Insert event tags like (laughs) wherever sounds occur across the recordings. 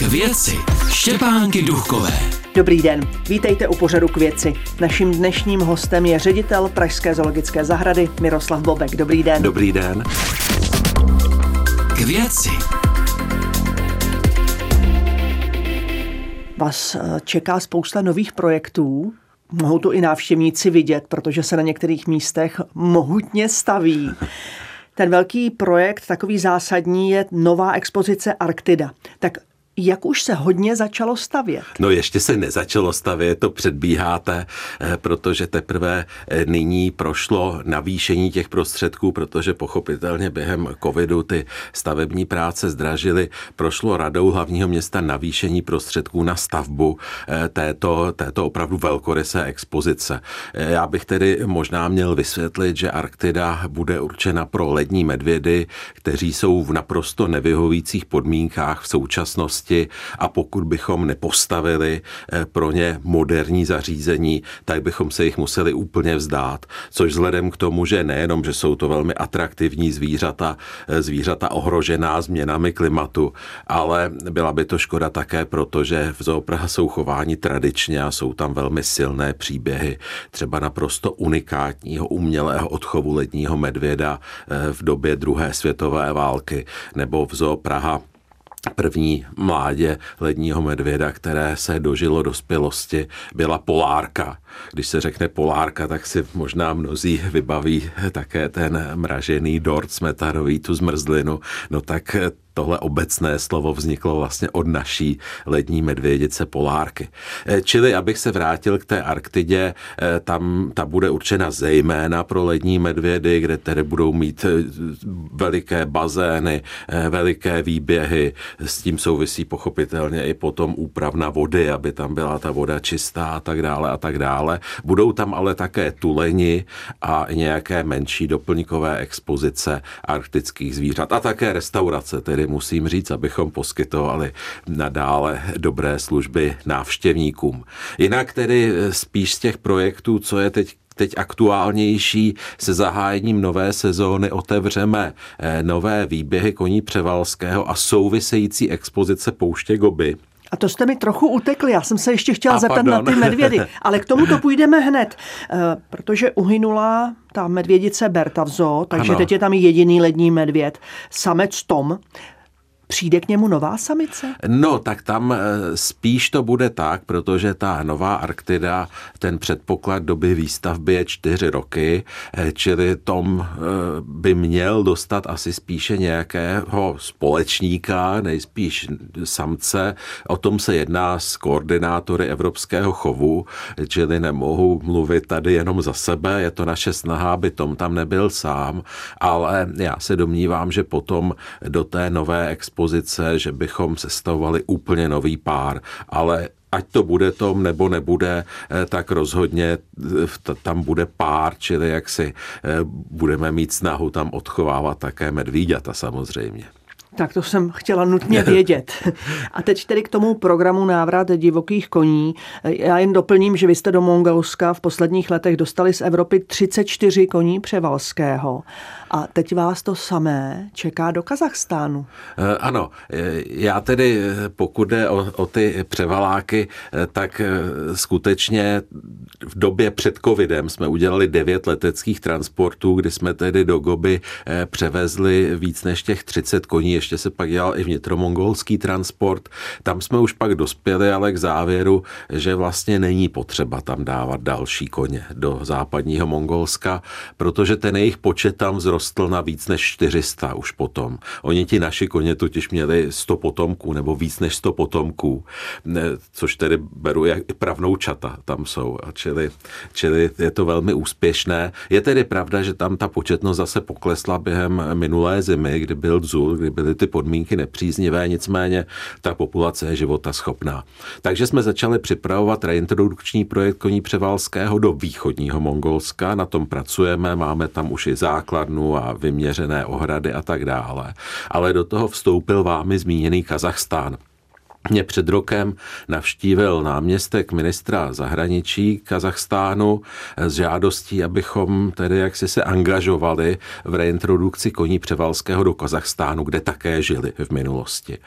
K věci Štěpánky Duchové. Dobrý den, vítejte u pořadu k věci. Naším dnešním hostem je ředitel Pražské zoologické zahrady Miroslav Bobek. Dobrý den. Dobrý den. K věci. Vás eh, čeká spousta nových projektů. Mohou to i návštěvníci vidět, protože se na některých místech mohutně staví. Ten velký projekt, takový zásadní, je nová expozice Arktida. Tak jak už se hodně začalo stavět? No ještě se nezačalo stavět, to předbíháte, eh, protože teprve eh, nyní prošlo navýšení těch prostředků, protože pochopitelně během covidu ty stavební práce zdražily. Prošlo radou hlavního města navýšení prostředků na stavbu eh, této, této opravdu velkorysé expozice. Já bych tedy možná měl vysvětlit, že Arktida bude určena pro lední medvědy, kteří jsou v naprosto nevyhovících podmínkách v současnosti oblasti a pokud bychom nepostavili eh, pro ně moderní zařízení, tak bychom se jich museli úplně vzdát. Což vzhledem k tomu, že nejenom, že jsou to velmi atraktivní zvířata, eh, zvířata ohrožená změnami klimatu, ale byla by to škoda také, protože v Zoopraha jsou chováni tradičně a jsou tam velmi silné příběhy, třeba naprosto unikátního umělého odchovu ledního medvěda eh, v době druhé světové války, nebo v Zoo Praha první mládě ledního medvěda, které se dožilo dospělosti, byla polárka. Když se řekne polárka, tak si možná mnozí vybaví také ten mražený dort smetarový, tu zmrzlinu. No tak tohle obecné slovo vzniklo vlastně od naší lední medvědice polárky. Eh, čili, abych se vrátil k té Arktidě, eh, tam ta bude určena zejména pro lední medvědy, kde tedy budou mít eh, veliké bazény, veliké výběhy, s tím souvisí pochopitelně i potom úpravna vody, aby tam byla ta voda čistá a tak dále a tak dále. Budou tam ale také tuleni a nějaké menší doplňkové expozice arktických zvířat a také restaurace, tedy musím říct, abychom poskytovali nadále dobré služby návštěvníkům. Jinak tedy spíš z těch projektů, co je teď teď aktuálnější se zahájením nové sezóny otevřeme eh, nové výběhy koní Převalského a související expozice Pouště Goby. A to jste mi trochu utekli, já jsem se ještě chtěla zeptat pardon. na ty medvědy, (laughs) ale k tomu to půjdeme hned, eh, protože uhynula ta medvědice Berta v zoo, takže ano. teď je tam jediný lední medvěd, samec Tom. Přijde k němu nová samice? No, tak tam eh, spíš to bude tak, protože ta nová Arktida, ten předpoklad doby výstavby je čtyři roky, eh, čili Tom eh, by měl dostat asi spíše nějakého společníka, nejspíš samce. O tom se jedná s koordinátory Evropského chovu, čili nemohu mluvit tady jenom za sebe, je to naše snaha, aby Tom tam nebyl sám, ale já se domnívám, že potom do té nové expo dispozice, že bychom sestavovali úplně nový pár, ale ať to bude tom nebo nebude, eh, tak rozhodně eh, tam bude pár, čili jak si eh, budeme mít snahu tam odchovávat také medvíďata samozřejmě. Tak to jsem chtěla nutně (laughs) vědět. A teď tedy k tomu programu Návrat divokých koní. Já jen doplním, že vy jste do Mongolska v posledních letech dostali z Evropy 34 koní převalského. A teď vás to samé čeká do Kazachstánu. Eh, ano, eh, já tedy, eh, pokud jde o, o ty převaláky, tak skutečně v době před covidem jsme udělali devět leteckých transportů, kdy jsme tedy do Goby převezli víc než těch 30 koní, ještě se pak dělal i vnitromongolský transport. Tam jsme už pak dospěli ale k závěru, že vlastně není potřeba tam dávat další koně do západního Mongolska, protože ten jejich počet tam vzrostl na víc než 400 už potom. Oni ti naši koně totiž měli 100 potomků nebo víc než 100 potomků, což tedy beru jak i pravnoučata tam jsou. Čili, čili je to velmi úspěšné. Je tedy pravda, že tam ta početnost zase poklesla během minulé zimy, kdy byl dzul, kdy byly ty podmínky nepříznivé, nicméně ta populace je života schopná. Takže jsme začali připravovat reintrodukční projekt koní Převalského do východního Mongolska, na tom pracujeme, máme tam už i základnu, a vyměřené ohrady a tak dále. Ale do toho vstoupil vámi zmíněný Kazachstán. Mě před rokem navštívil náměstek ministra zahraničí Kazachstánu s žádostí, abychom tedy jaksi se angažovali v reintrodukci koní převalského do Kazachstánu, kde také žili v minulosti.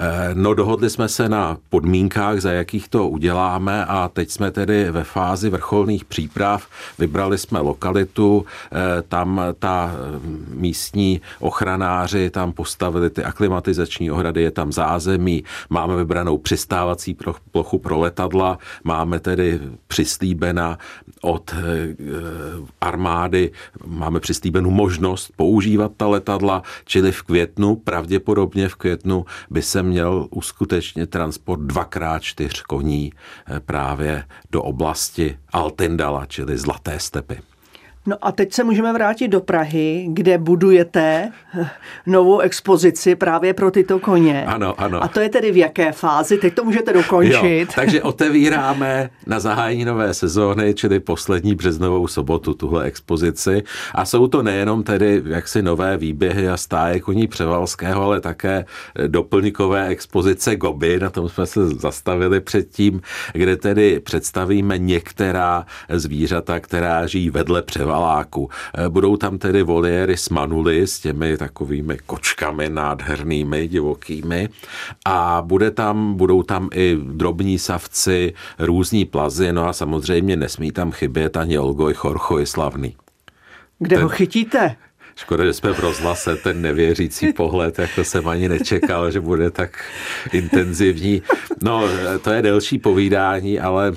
Eh, no dohodli jsme se na podmínkách, za jakých to uděláme a teď jsme tedy ve fázi vrcholných příprav. Vybrali jsme lokalitu, eh, tam ta eh, místní ochranáři tam postavili ty aklimatizační ohrady, je tam zázemí, máme máme vybranou přistávací plochu pro letadla, máme tedy přislíbena od eh, armády, máme přislíbenou možnost používat ta letadla, čili v květnu, pravděpodobně v květnu by se měl uskutečnit transport dvakrát čtyř koní eh, právě do oblasti Altindala, čili Zlaté stepy. No a teď se můžeme vrátit do Prahy, kde budujete novou expozici právě pro tyto koně. Ano, ano. A to je tedy v jaké fázi? Teď to můžete dokončit. Jo, takže otevíráme na zahájení nové sezóny, čili poslední březnovou sobotu tuhle expozici. A jsou to nejenom tedy jaksi nové výběhy a stáje koní Převalského, ale také doplňkové expozice Goby, na tom jsme se zastavili předtím, kde tedy představíme některá zvířata, která žijí vedle Převalského Valáku. Eh, budou tam tedy voliéry s manuly, s těmi takovými kočkami nádhernými, divokými a bude tam, budou tam i drobní savci, různí plazy, no a samozřejmě nesmí tam chybět ani Olgoj Chorchoj slavný. Kde Ten... ho chytíte? Škoda, že jsme v rozhlase ten nevěřící pohled, jak to jsem ani nečekal, že bude tak intenzivní. No, to je delší povídání, ale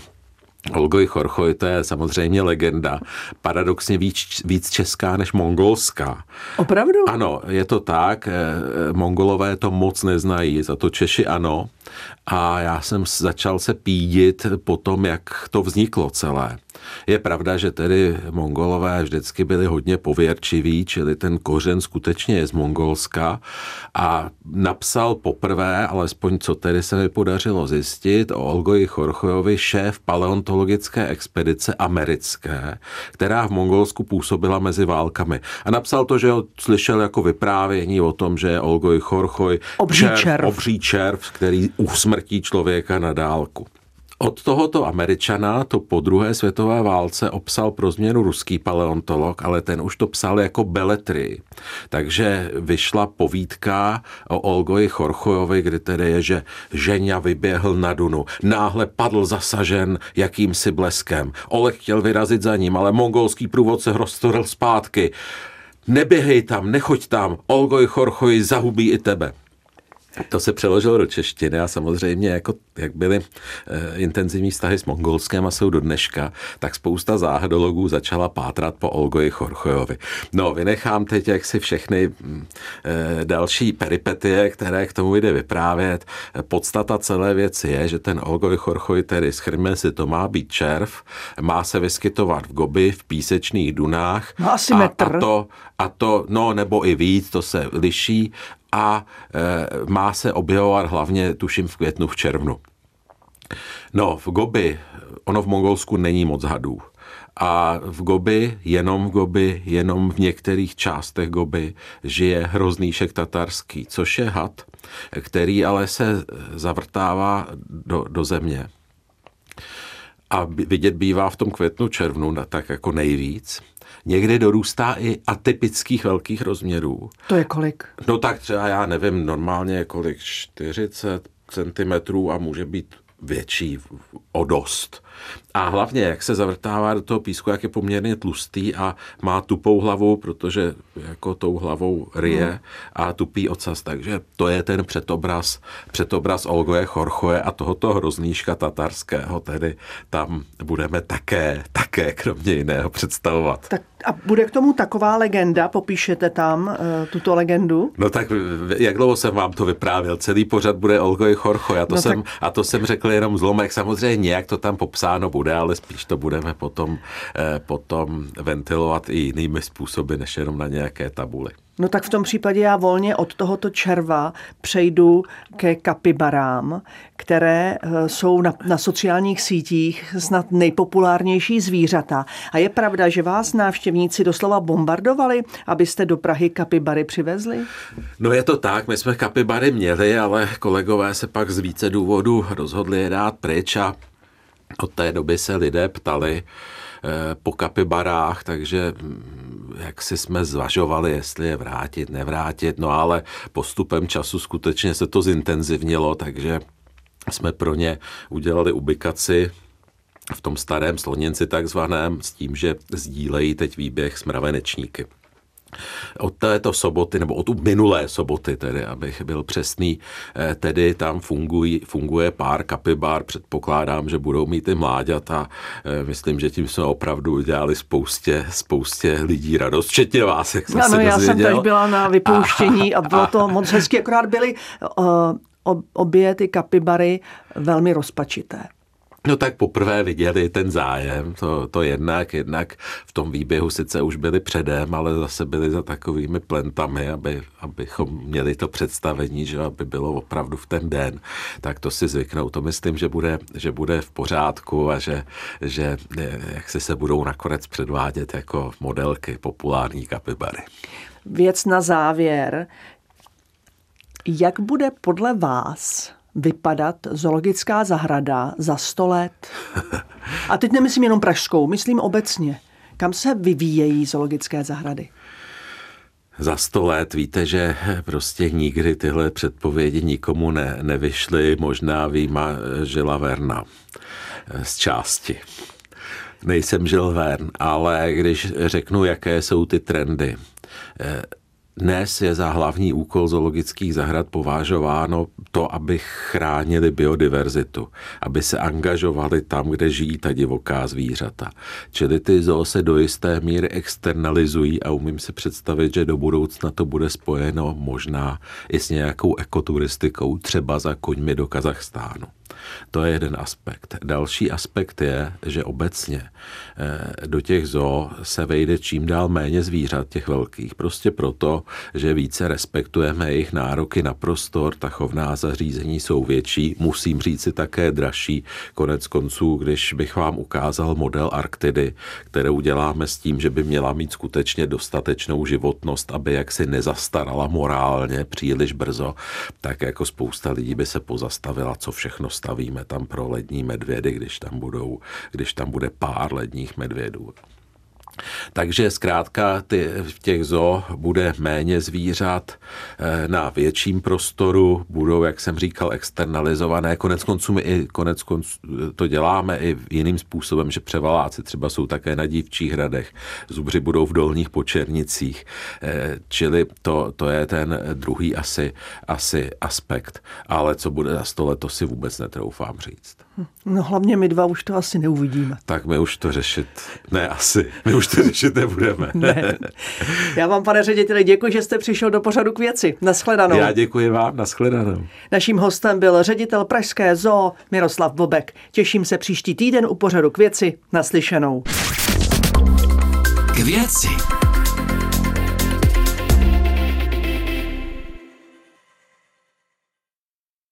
Olgoj Chorchoj, to je samozřejmě legenda. Paradoxně víc, víc česká než mongolská. Opravdu? Ano, je to tak. Eh, Mongolové to moc neznají, za to Češi ano. A já jsem začal se pídit po tom, jak to vzniklo celé. Je pravda, že tedy mongolové vždycky byli hodně pověrčiví, čili ten kořen skutečně je z Mongolska a napsal poprvé, alespoň co tedy se mi podařilo zjistit, o Olgoji Chorchojovi šéf paleontologické expedice americké, která v Mongolsku působila mezi válkami. A napsal to, že ho slyšel jako vyprávění o tom, že je Olgoj Chorchoj obří červ, červ. obří červ, který usmrtí člověka na dálku. Od tohoto američana to po druhé světové válce obsal pro změnu ruský paleontolog, ale ten už to psal jako beletry. Takže vyšla povídka o Olgoji Chorchojovi, kdy tedy je, že Ženя vyběhl na Dunu. Náhle padl zasažen jakýmsi bleskem. Oleg chtěl vyrazit za ním, ale mongolský průvodce roztoril zpátky. Neběhej tam, nechoď tam, Olgoj Chorchoj zahubí i tebe. To se přeložilo do češtiny a samozřejmě, jako, jak byly e, intenzivní vztahy s Mongolskem a jsou do dneška, tak spousta záhadologů začala pátrat po Olgoji Chorchojovi. No, vynechám teď jak si všechny e, další peripetie, které k tomu jde vyprávět. Podstata celé věci je, že ten Olgoj Chorchoj, tedy schrňme si, to má být červ, má se vyskytovat v Gobi, v písečných dunách. No asi a, metr. A to, a to, no nebo i víc, to se liší a e, má se objevovat hlavně, tuším, v květnu, v červnu. No, v Gobi, ono v Mongolsku není moc hadů. A v Gobi, jenom v Gobi, jenom v některých částech Gobi žije hroznýšek tatarský, což je had, který ale se zavrtává do, do země. A vidět bývá v tom květnu, červnu tak jako nejvíc někdy dorůstá i atypických velkých rozměrů. To je kolik? No tak třeba já nevím, normálně je kolik, 40 centimetrů a může být větší o dost. A hlavně, jak se zavrtává do toho písku, jak je poměrně tlustý a má tupou hlavu, protože jako tou hlavou ryje hmm. a tupý ocas. Takže to je ten předobraz, předobraz Olgoje Chorchoje a tohoto hrozníška tatarského, tedy tam budeme také, také kromě jiného představovat. Tak a bude k tomu taková legenda? Popíšete tam uh, tuto legendu? No tak jak dlouho jsem vám to vyprávěl? Celý pořad bude Olgoj a to, no jsem, tak... a to jsem řekl jenom zlomek. Samozřejmě nějak to tam popsáno bude, ale spíš to budeme potom, eh, potom ventilovat i jinými způsoby, než jenom na nějaké tabuli. No tak v tom případě já volně od tohoto červa přejdu ke kapibarám, které eh, jsou na, na sociálních sítích snad nejpopulárnější zvířata. A je pravda, že vás návštěvníci doslova bombardovali, abyste do Prahy kapibary přivezli? No je to tak, my jsme kapibary měli, ale kolegové se pak z více důvodů rozhodli je dát pryč a od té doby se lidé ptali, Eh, po kapibarách, takže mm, jak si jsme zvažovali, jestli je vrátit, nevrátit, no ale postupem času skutečně se to zintenzivnilo, takže jsme pro ně udělali ubikaci v tom starém sloněnci takzvaném s tím, že sdílejí teď výběh s mravenečníky. Od této soboty, nebo od minulé soboty, tedy, abych byl přesný, eh, tedy tam fungují, funguje pár kapibar, předpokládám, že budou mít i mláďata. Eh, myslím, že tím jsme opravdu udělali spoustě, spoustě lidí radost, včetně vás, jak jsem ano, se já dozvěděl. jsem teď byla na vypouštění a, a bylo to moc hezky, akorát byly uh, obě ty kapibary velmi rozpačité. No tak poprvé viděli ten zájem, to, to jednak, jednak v tom výběhu sice už byli předem, ale zase byli za takovými plentami, aby, abychom měli to představení, že aby bylo opravdu v ten den, tak to si zvyknou. To myslím, že bude, že bude v pořádku a že, že jak si se budou nakonec předvádět jako modelky populární kapibary. Věc na závěr. Jak bude podle vás vypadat zoologická zahrada za 100 let? A teď nemyslím jenom pražskou, myslím obecně. Kam se vyvíjejí zoologické zahrady? Za sto let víte, že prostě nikdy tyhle předpovědi nikomu ne, nevyšly, možná výjima Žila Verna z části. Nejsem Žil Vern, ale když řeknu, jaké jsou ty trendy, dnes je za hlavní úkol zoologických zahrad považováno to, aby chránili biodiverzitu, aby se angažovali tam, kde žijí ta divoká zvířata. Čili ty zoo se do jisté míry externalizují a umím si představit, že do budoucna to bude spojeno možná i s nějakou ekoturistikou, třeba za koňmi do Kazachstánu. To je jeden aspekt. Další aspekt je, že obecně eh, do těch zoo se vejde čím dál méně zvířat, těch velkých, prostě proto, že více respektujeme jejich nároky na prostor, ta chovná zařízení jsou větší, musím říct si také dražší. Konec konců, když bych vám ukázal model Arktidy, kterou děláme s tím, že by měla mít skutečně dostatečnou životnost, aby jaksi nezastarala morálně příliš brzo, tak jako spousta lidí by se pozastavila, co všechno stavíme tam pro lední medvědy, když tam, budou, když tam bude pár ledních medvědů. Takže zkrátka ty, v těch zoo bude méně zvířat eh, na větším prostoru, budou, jak jsem říkal, externalizované. Konec konců my i konec konců to děláme i jiným způsobem, že převaláci třeba jsou také na dívčích hradech, zubři budou v dolních počernicích, eh, čili to, to je ten druhý asi, asi aspekt. Ale co bude za sto let, to si vůbec netroufám říct. No hlavně my dva už to asi neuvidíme. Tak my už to řešit, ne asi, my už to řešit nebudeme. ne. Já vám, pane řediteli, děkuji, že jste přišel do pořadu k věci. Naschledanou. Já děkuji vám, naschledanou. Naším hostem byl ředitel Pražské zoo Miroslav Bobek. Těším se příští týden u pořadu k věci. Naslyšenou. K věci.